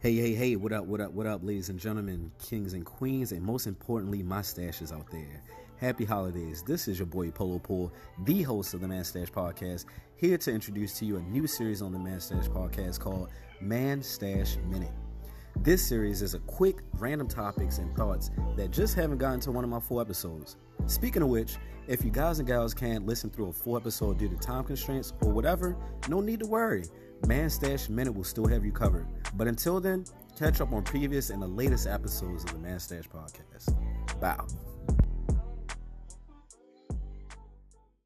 Hey, hey, hey, what up, what up, what up, ladies and gentlemen, kings and queens, and most importantly, my out there. Happy holidays. This is your boy Polo Pool, the host of the Man Stash Podcast, here to introduce to you a new series on the Man Stash Podcast called Man Stash Minute. This series is a quick, random topics and thoughts that just haven't gotten to one of my full episodes. Speaking of which, if you guys and gals can't listen through a full episode due to time constraints or whatever, no need to worry. Man Stash Minute will still have you covered. But until then, catch up on previous and the latest episodes of the Man Stash Podcast. Bow.